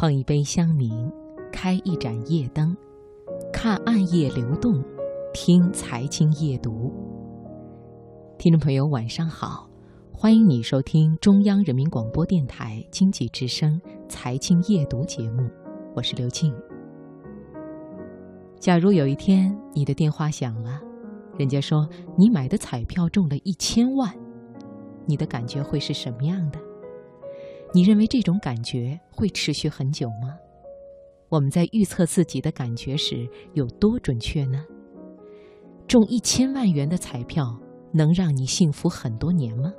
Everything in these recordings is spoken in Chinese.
碰一杯香茗，开一盏夜灯，看暗夜流动，听财经夜读。听众朋友，晚上好，欢迎你收听中央人民广播电台经济之声财经夜读节目，我是刘静。假如有一天你的电话响了，人家说你买的彩票中了一千万，你的感觉会是什么样的？你认为这种感觉会持续很久吗？我们在预测自己的感觉时有多准确呢？中一千万元的彩票能让你幸福很多年吗？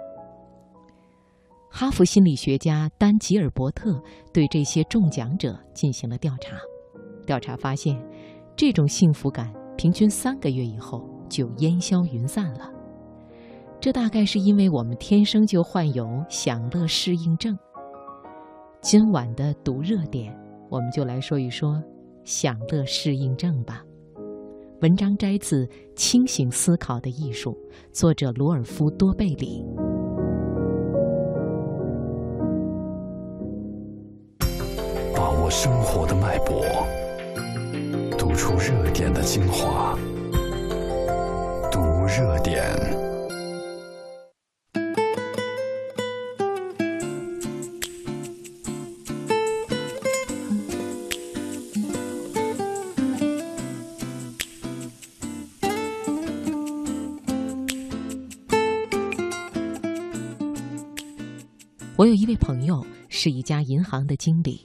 哈佛心理学家丹吉尔伯特对这些中奖者进行了调查，调查发现，这种幸福感平均三个月以后就烟消云散了。这大概是因为我们天生就患有享乐适应症。今晚的读热点，我们就来说一说享乐适应症吧。文章摘自《清醒思考的艺术》，作者罗尔夫多贝里。把握生活的脉搏，读出热点的精华，读热点。我有一位朋友是一家银行的经理，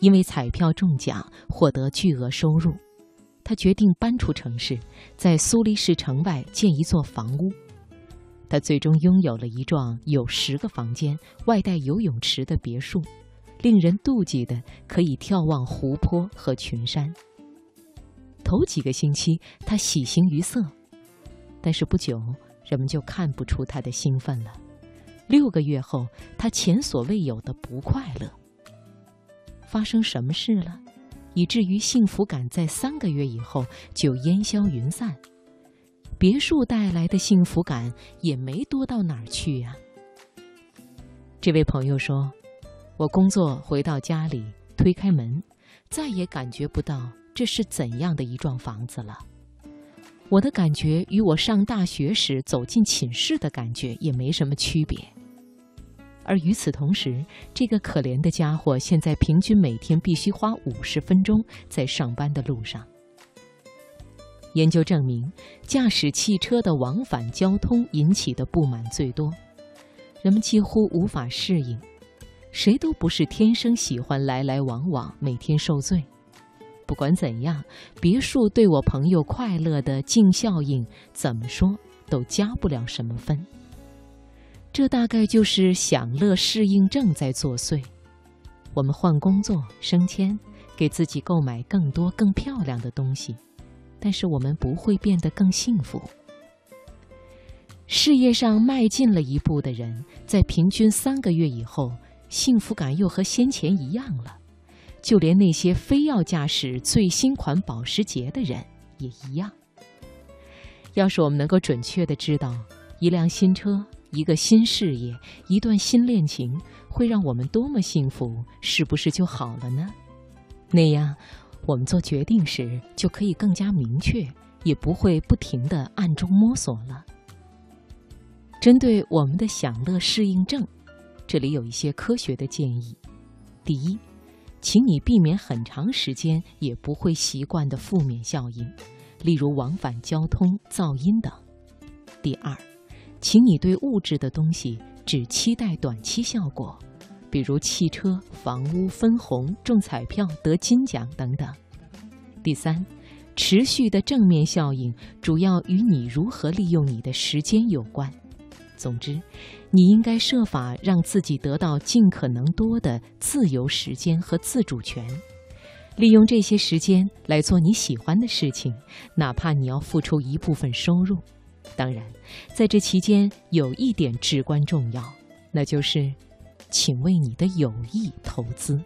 因为彩票中奖获得巨额收入，他决定搬出城市，在苏黎世城外建一座房屋。他最终拥有了一幢有十个房间、外带游泳池的别墅，令人妒忌的可以眺望湖泊和群山。头几个星期他喜形于色，但是不久人们就看不出他的兴奋了。六个月后，他前所未有的不快乐。发生什么事了，以至于幸福感在三个月以后就烟消云散？别墅带来的幸福感也没多到哪儿去呀。这位朋友说：“我工作回到家里，推开门，再也感觉不到这是怎样的一幢房子了。我的感觉与我上大学时走进寝室的感觉也没什么区别。”而与此同时，这个可怜的家伙现在平均每天必须花五十分钟在上班的路上。研究证明，驾驶汽车的往返交通引起的不满最多，人们几乎无法适应。谁都不是天生喜欢来来往往、每天受罪。不管怎样，别墅对我朋友快乐的净效应，怎么说都加不了什么分。这大概就是享乐适应症在作祟。我们换工作、升迁，给自己购买更多更漂亮的东西，但是我们不会变得更幸福。事业上迈进了一步的人，在平均三个月以后，幸福感又和先前一样了。就连那些非要驾驶最新款保时捷的人也一样。要是我们能够准确的知道一辆新车。一个新事业，一段新恋情，会让我们多么幸福，是不是就好了呢？那样，我们做决定时就可以更加明确，也不会不停的暗中摸索了。针对我们的享乐适应症，这里有一些科学的建议：第一，请你避免很长时间也不会习惯的负面效应，例如往返交通、噪音等；第二。请你对物质的东西只期待短期效果，比如汽车、房屋、分红、中彩票、得金奖等等。第三，持续的正面效应主要与你如何利用你的时间有关。总之，你应该设法让自己得到尽可能多的自由时间和自主权，利用这些时间来做你喜欢的事情，哪怕你要付出一部分收入。当然，在这期间有一点至关重要，那就是，请为你的友谊投资。